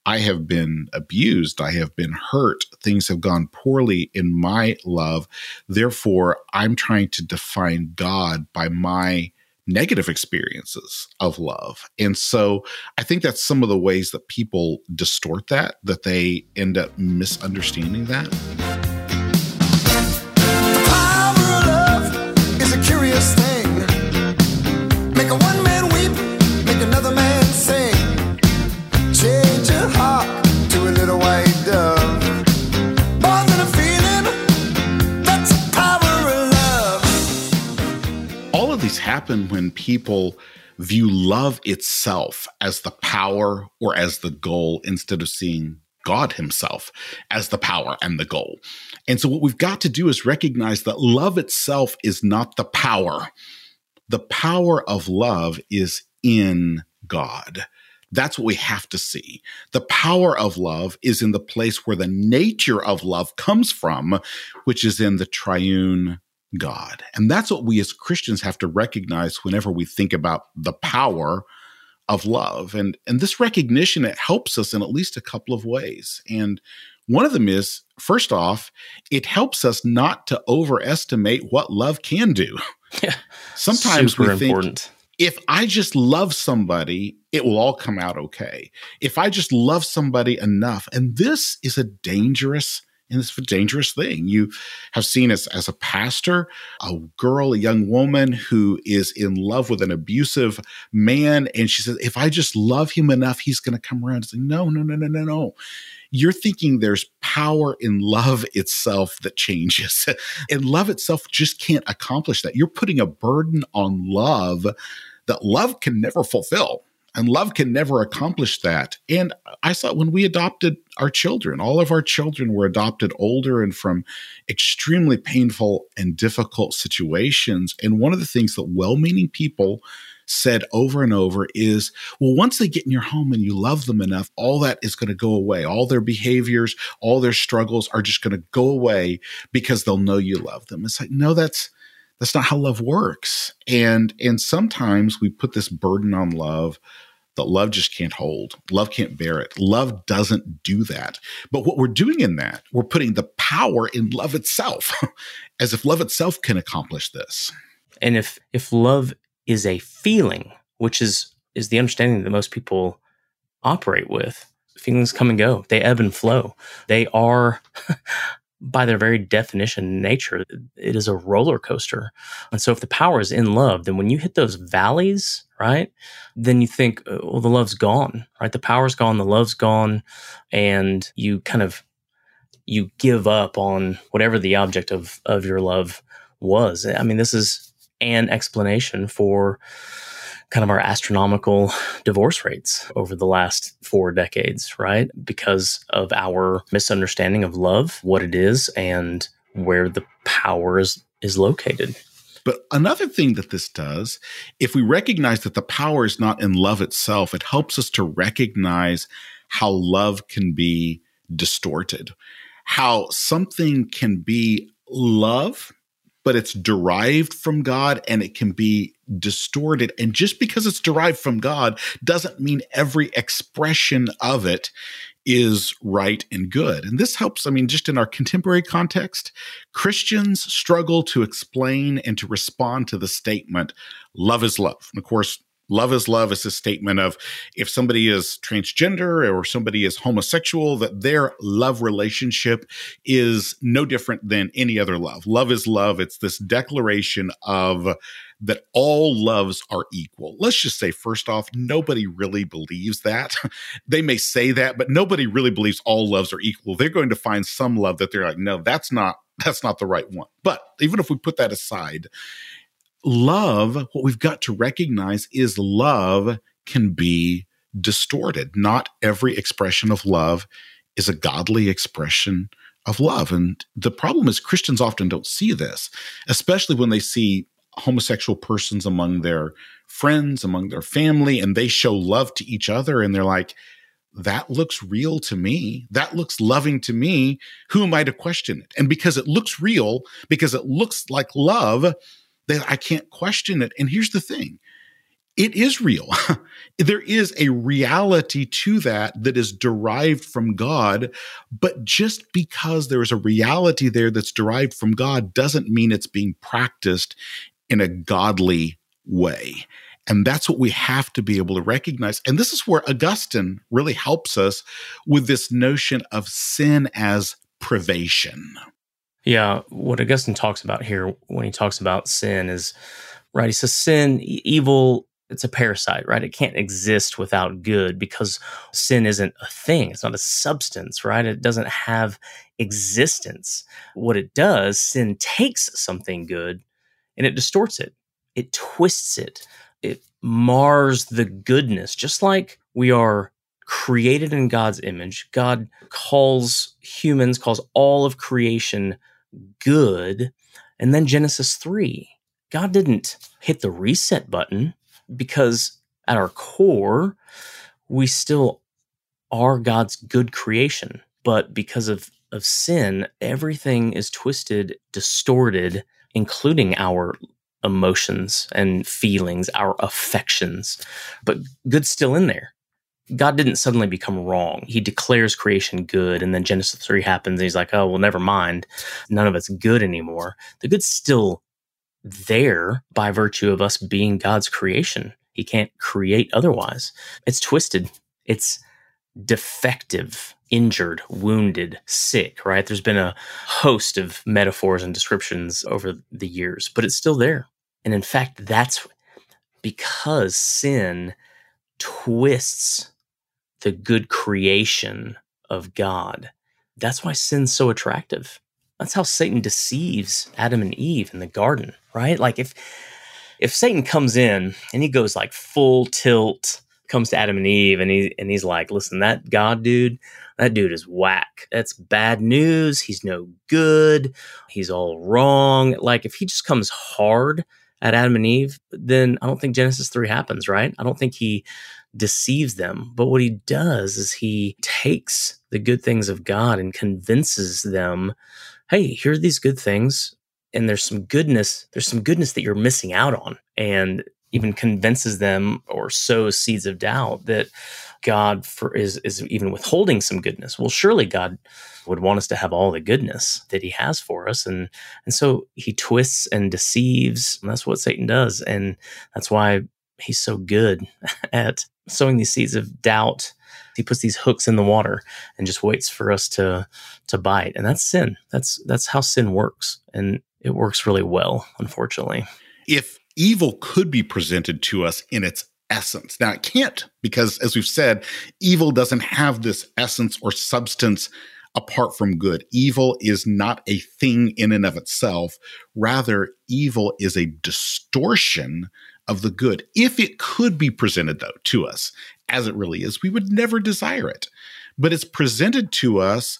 I have been abused. I have been hurt. Things have gone poorly in my love. Therefore, I'm trying to define God by my negative experiences of love. And so I think that's some of the ways that people distort that, that they end up misunderstanding that. Happen when people view love itself as the power or as the goal instead of seeing God Himself as the power and the goal. And so, what we've got to do is recognize that love itself is not the power. The power of love is in God. That's what we have to see. The power of love is in the place where the nature of love comes from, which is in the triune God. And that's what we as Christians have to recognize whenever we think about the power of love. And, and this recognition, it helps us in at least a couple of ways. And one of them is, first off, it helps us not to overestimate what love can do. <laughs> Yeah. Sometimes Super we think important. if I just love somebody, it will all come out okay. If I just love somebody enough, and this is a dangerous and it's a dangerous thing. You have seen as, as a pastor, a girl, a young woman who is in love with an abusive man, and she says, if I just love him enough, he's going to come around and say, no, no, no, no, no, no. You're thinking there's power in love itself that changes. <laughs> and love itself just can't accomplish that. You're putting a burden on love that love can never fulfill. And love can never accomplish that. And I saw when we adopted our children, all of our children were adopted older and from extremely painful and difficult situations. And one of the things that well meaning people said over and over is well, once they get in your home and you love them enough, all that is going to go away. All their behaviors, all their struggles are just going to go away because they'll know you love them. It's like, no, that's that's not how love works. And and sometimes we put this burden on love that love just can't hold. Love can't bear it. Love doesn't do that. But what we're doing in that, we're putting the power in love itself, <laughs> as if love itself can accomplish this. And if if love is a feeling, which is is the understanding that most people operate with, feelings come and go. They ebb and flow. They are <laughs> by their very definition nature, it is a roller coaster. And so if the power is in love, then when you hit those valleys, right, then you think, uh, well, the love's gone, right? The power's gone, the love's gone, and you kind of you give up on whatever the object of of your love was. I mean, this is an explanation for kind of our astronomical divorce rates over the last four decades, right? Because of our misunderstanding of love, what it is, and where the power is, is located. But another thing that this does, if we recognize that the power is not in love itself, it helps us to recognize how love can be distorted, how something can be love but it's derived from God and it can be distorted. And just because it's derived from God doesn't mean every expression of it is right and good. And this helps, I mean, just in our contemporary context, Christians struggle to explain and to respond to the statement, love is love. And of course, love is love is a statement of if somebody is transgender or somebody is homosexual that their love relationship is no different than any other love. Love is love. It's this declaration of that all loves are equal. Let's just say first off nobody really believes that. <laughs> They may say that but nobody really believes all loves are equal. They're going to find some love that they're like no that's not that's not the right one. But even if we put that aside love, what we've got to recognize is love can be distorted. Not every expression of love is a godly expression of love. And the problem is Christians often don't see this, especially when they see homosexual persons among their friends, among their family, and they show love to each other. And they're like, that looks real to me. That looks loving to me. Who am I to question it? And because it looks real, because it looks like love, that I can't question it. And here's the thing it is real. <laughs> there is a reality to that that is derived from God. But just because there is a reality there that's derived from God doesn't mean it's being practiced in a godly way. And that's what we have to be able to recognize. And this is where Augustine really helps us with this notion of sin as privation. Yeah, what Augustine talks about here when he talks about sin is right. He says sin, evil, it's a parasite, right? It can't exist without good because sin isn't a thing. It's not a substance, right? It doesn't have existence. What it does, sin takes something good and it distorts it. It twists it it mars the goodness, just like we are created in God's image. God calls humans, calls all of creation good. And then Genesis 3, God didn't hit the reset button because at our core, we still are God's good creation. But because of, of sin, everything is twisted, distorted, including our emotions and feelings, our affections. But good's still in there. God didn't suddenly become wrong. He declares creation good, and then Genesis 3 happens, and he's like, oh, well, never mind. None of it's good anymore. The good's still there by virtue of us being God's creation. He can't create otherwise. It's twisted. It's defective, injured, wounded, sick, right? There's been a host of metaphors and descriptions over the years, but it's still there. And in fact, that's because sin twists the good creation of God. That's why sin's so attractive. That's how Satan deceives Adam and Eve in the garden, right? Like if if Satan comes in and he goes like full tilt, comes to Adam and Eve and he and he's like, "Listen, that God dude, that dude is whack. That's bad news. He's no good. He's all wrong." Like if he just comes hard at Adam and Eve, then I don't think Genesis 3 happens, right? I don't think he deceives them. But what he does is he takes the good things of God and convinces them, hey, here are these good things. And there's some goodness, there's some goodness that you're missing out on. And even convinces them or sows seeds of doubt that God for is is even withholding some goodness. Well, surely God would want us to have all the goodness that he has for us. And and so he twists and deceives. And that's what Satan does. And that's why he's so good <laughs> at sowing these seeds of doubt. He puts these hooks in the water and just waits for us to to bite. And that's sin. That's that's how sin works. And it works really well, unfortunately. If evil could be presented to us in its essence. Now it can't because as we've said, evil doesn't have this essence or substance apart from good. Evil is not a thing in and of itself. Rather, evil is a distortion of the good. If it could be presented, though, to us as it really is, we would never desire it. But it's presented to us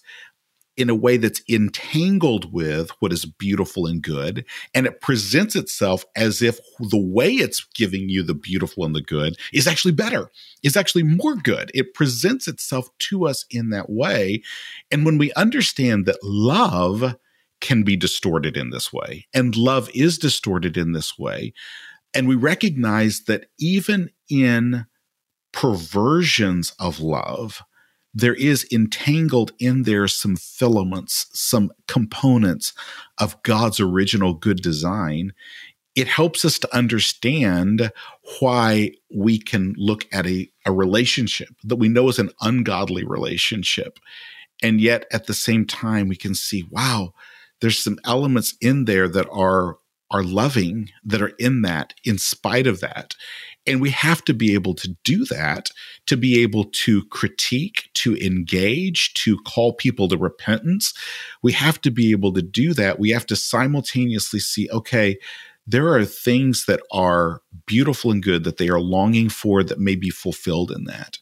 in a way that's entangled with what is beautiful and good. And it presents itself as if the way it's giving you the beautiful and the good is actually better, is actually more good. It presents itself to us in that way. And when we understand that love can be distorted in this way, and love is distorted in this way, and we recognize that even in perversions of love, there is entangled in there some filaments, some components of God's original good design. It helps us to understand why we can look at a, a relationship that we know is an ungodly relationship. And yet at the same time, we can see, wow, there's some elements in there that are are loving that are in that in spite of that and we have to be able to do that to be able to critique, to engage, to call people to repentance. We have to be able to do that. We have to simultaneously see, okay, there are things that are beautiful and good that they are longing for that may be fulfilled in that.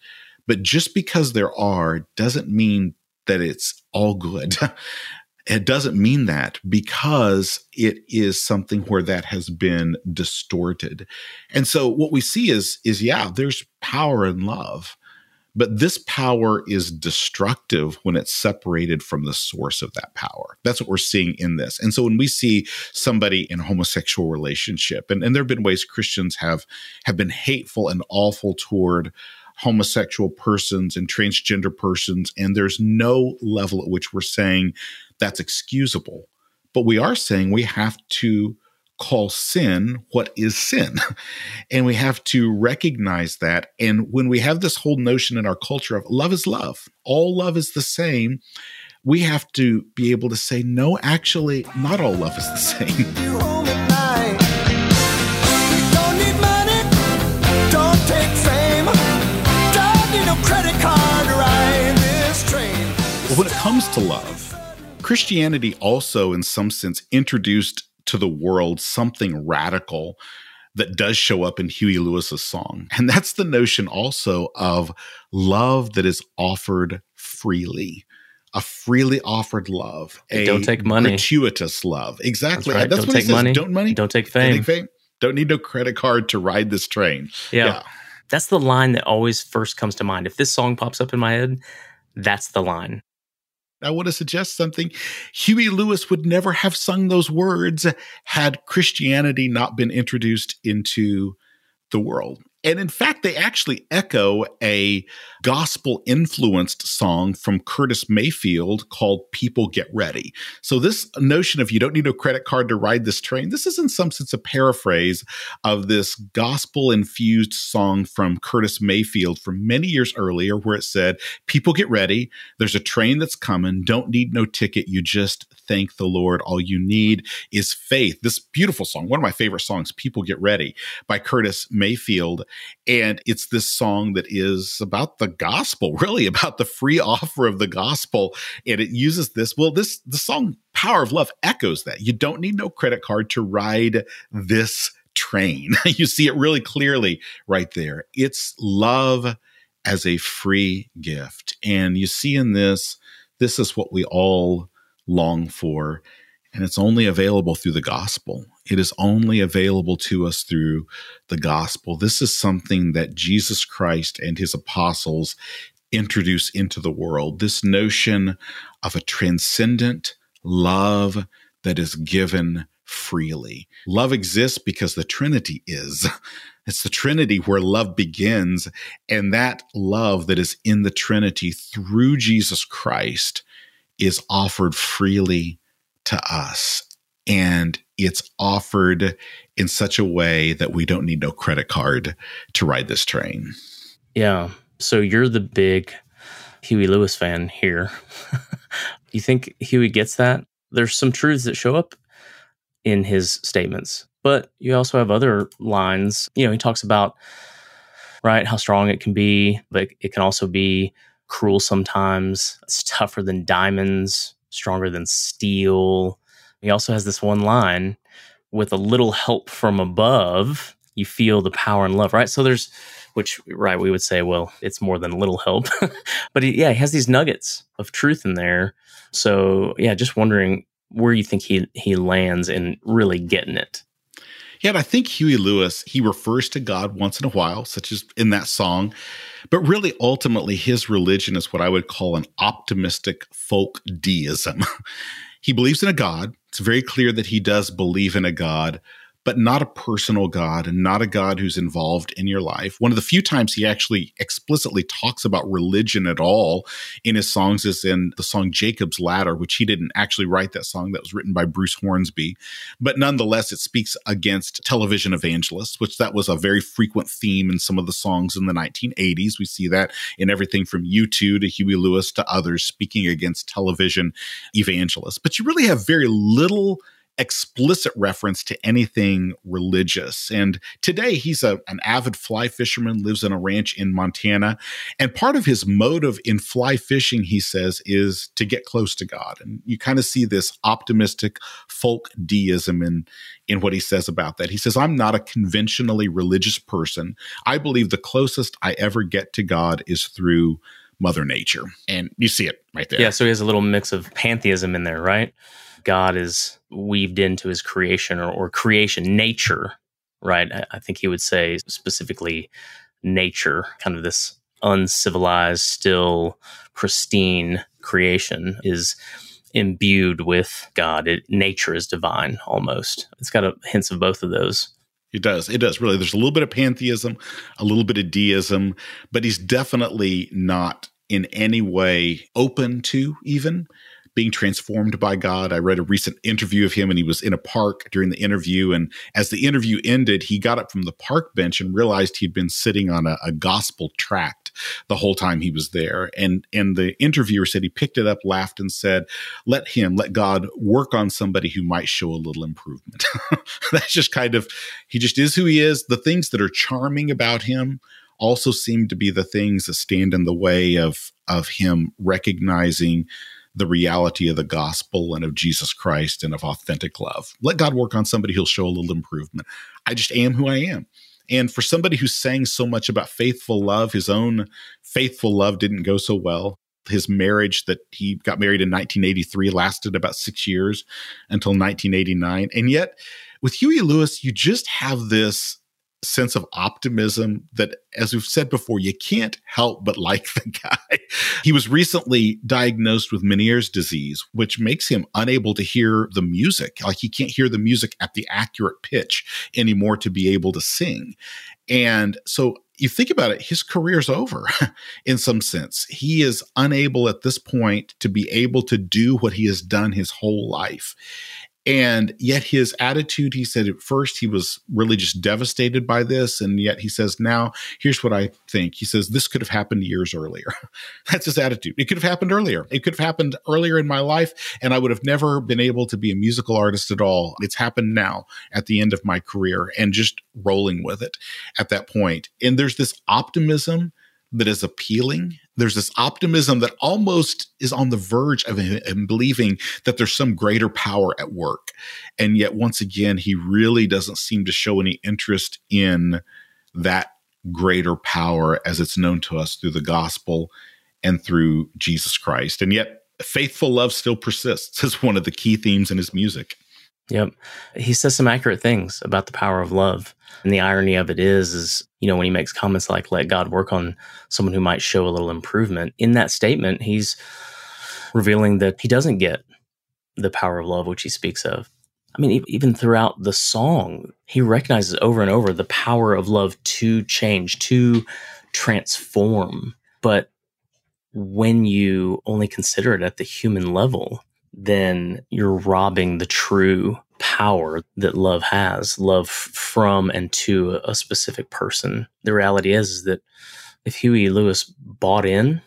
But just because there are doesn't mean that it's all good. <laughs> It doesn't mean that because it is something where that has been distorted. And so what we see is is yeah, there's power in love. But this power is destructive when it's separated from the source of that power. That's what we're seeing in this. And so when we see somebody in a homosexual relationship, and, and there have been ways Christians have have been hateful and awful toward homosexual persons and transgender persons, and there's no level at which we're saying that's excusable. But we are saying we have to call sin what is sin. <laughs> and we have to recognize that. And when we have this whole notion in our culture of love is love, all love is the same, we have to be able to say, no, actually, not all love is the same. <laughs> You home at night. Don't need money. Don't take fame. Don't need no credit card to ride this train. But when it comes to love, Christianity also, in some sense, introduced to the world something radical that does show up in Huey Lewis's song. And that's the notion also of love that is offered freely. A freely offered love. A don't take money. Gratuitous love. Exactly. That's right. That's Don't what he take says. money. Don't money. Don't take Don't take fame. Don't need no credit card to ride this train. Yeah. That's the line that always first comes to mind. If this song pops up in my head, that's the line. I want to suggest something. Huey Lewis would never have sung those words had Christianity not been introduced into the world. And in fact, they actually echo a gospel influenced song from Curtis Mayfield called People Get Ready. So, this notion of you don't need a credit card to ride this train, this is in some sense a paraphrase of this gospel infused song from Curtis Mayfield from many years earlier, where it said, People get ready. There's a train that's coming. Don't need no ticket. You just thank the Lord. All you need is faith. This beautiful song, one of my favorite songs, People Get Ready by Curtis Mayfield. And it's this song that is about the gospel, <laughs> really about the free offer of the gospel. And it uses this. Well, this, the song Power of Love echoes that. You don't need no credit card to ride this train. <laughs> you see it really clearly right there. It's love as a free gift. And you see in this, this is what we all long for. And it's only available through the gospel. It is only available to us through the gospel. This is something that Jesus Christ and his apostles introduce into the world. This notion of a transcendent love that is given freely. Love exists because the Trinity is. <laughs> It's the Trinity where love begins. And that love that is in the Trinity through Jesus Christ is offered freely to us. And it's offered in such a way that we don't need no credit card to ride this train. Yeah. So you're the big Huey Lewis fan here. <laughs> you think Huey gets that? There's some truths that show up in his statements, but you also have other lines. You know, he talks about, right, how strong it can be, but it can also be cruel sometimes. It's tougher than diamonds, stronger than steel. He also has this one line with a little help from above, you feel the power and love, right? So there's, which, right, we would say, well, it's more than a little help. <laughs> but he, yeah, he has these nuggets of truth in there. So yeah, just wondering where you think he, he lands in really getting it. Yeah, I think Huey Lewis, he refers to God once in a while, such as in that song. But really, ultimately, his religion is what I would call an optimistic folk deism. <laughs> he believes in a God. It's very clear that he does believe in a God, but not a personal God and not a God who's involved in your life. One of the few times he actually explicitly talks about religion at all in his songs is in the song Jacob's Ladder, which he didn't actually write that song. That was written by Bruce Hornsby. But nonetheless, it speaks against television evangelists, which that was a very frequent theme in some of the songs in the 1980s. We see that in everything from U2 to Huey Lewis to others speaking against television evangelists. But you really have very little explicit reference to anything religious. And today he's a, an avid fly fisherman, lives in a ranch in Montana. And part of his motive in fly fishing, he says, is to get close to God. And you kind of see this optimistic folk deism in, in what he says about that. He says, I'm not a conventionally religious person. I believe the closest I ever get to God is through Mother Nature. And you see it right there. Yeah. So he has a little mix of pantheism in there, right? God is weaved into his creation or, or creation, nature, right? I, I think he would say specifically nature, kind of this uncivilized, still pristine creation is imbued with God. It, nature is divine almost. It's got a hints of both of those. It does. It does. Really. There's a little bit of pantheism, a little bit of deism, but he's definitely not in any way open to even being transformed by God. I read a recent interview of him and he was in a park during the interview. And as the interview ended, he got up from the park bench and realized he'd been sitting on a, a gospel tract the whole time he was there. And, and the interviewer said he picked it up, laughed, and said, Let him, let God work on somebody who might show a little improvement. <laughs> That's just kind of, he just is who he is. The things that are charming about him also seem to be the things that stand in the way of, of him recognizing the reality of the gospel and of Jesus Christ and of authentic love. Let God work on somebody, he'll show a little improvement. I just am who I am. And for somebody who's saying so much about faithful love, his own faithful love didn't go so well. His marriage that he got married in 1983 lasted about six years until 1989. And yet, with Huey Lewis, you just have this sense of optimism that, as we've said before, you can't help but <laughs> like the guy. he was recently diagnosed with Meniere's disease, which makes him unable to hear the music. Like he can't hear the music at the accurate pitch anymore to be able to sing. And so you think about it, his career's over <laughs> in some sense. He is unable at this point to be able to do what he has done his whole life. And yet, his attitude, he said at first he was really just devastated by this. And yet, he says, now, here's what I think. He says, this could have happened years earlier. <laughs> That's his attitude. It could have happened earlier. It could have happened earlier in my life, and I would have never been able to be a musical artist at all. It's happened now at the end of my career and just rolling with it at that point. And there's this optimism that is appealing. There's this optimism that almost is on the verge of him believing that there's some greater power at work. And yet, once again, he really doesn't seem to show any interest in that greater power as it's known to us through the gospel and through Jesus Christ. And yet, faithful love still persists <laughs> as one of the key themes in his music. Yep. He says some accurate things about the power of love. And the irony of it is, is, you know, when he makes comments like, let God work on someone who might show a little improvement, in that statement, he's revealing that he doesn't get the power of love, which he speaks of. I mean, even throughout the song, he recognizes over and over the power of love to change, to transform. But when you only consider it at the human level, then you're robbing the true power that love has, love from and to a specific person. The reality is, is that if Huey Lewis bought in,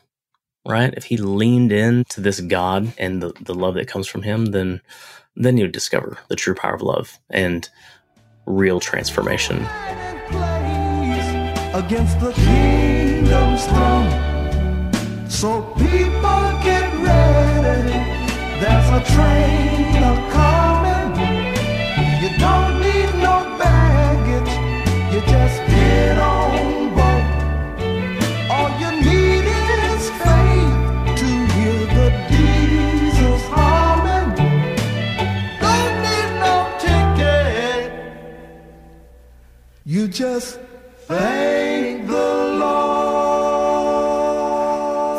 right, if he leaned in to this God and the, the love that comes from him, then then you would discover the true power of love and real transformation. against the kingdom's throne. So people just thank the Lord.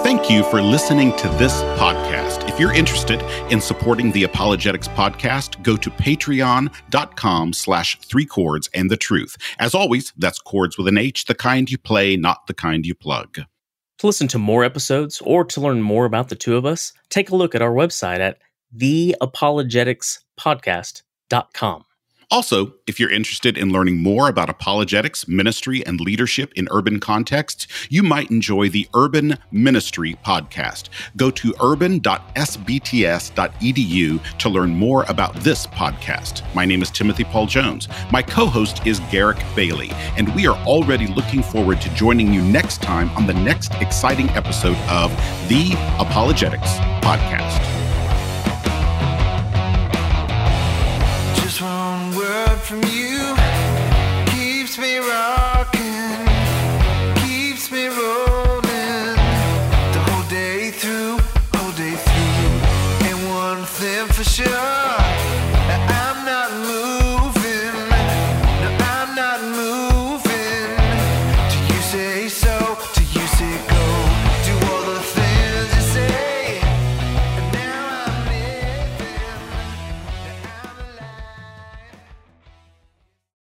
Thank you for listening to this podcast. If you're interested in supporting the Apologetics podcast, go to patreon.com slash three chords and the truth. As always, that's chords with an H, the kind you play, not the kind you plug. To listen to more episodes or to learn more about the two of us, take a look at our website at theapologeticspodcast.com. Also, if you're interested in learning more about apologetics, ministry, and leadership in urban contexts, you might enjoy the Urban Ministry podcast. Go to urban.sbts.edu to learn more about this podcast. My name is Timothy Paul Jones. My co host is Garrick Bailey, and we are already looking forward to joining you next time on the next exciting episode of the Apologetics Podcast. from you keeps me wrong.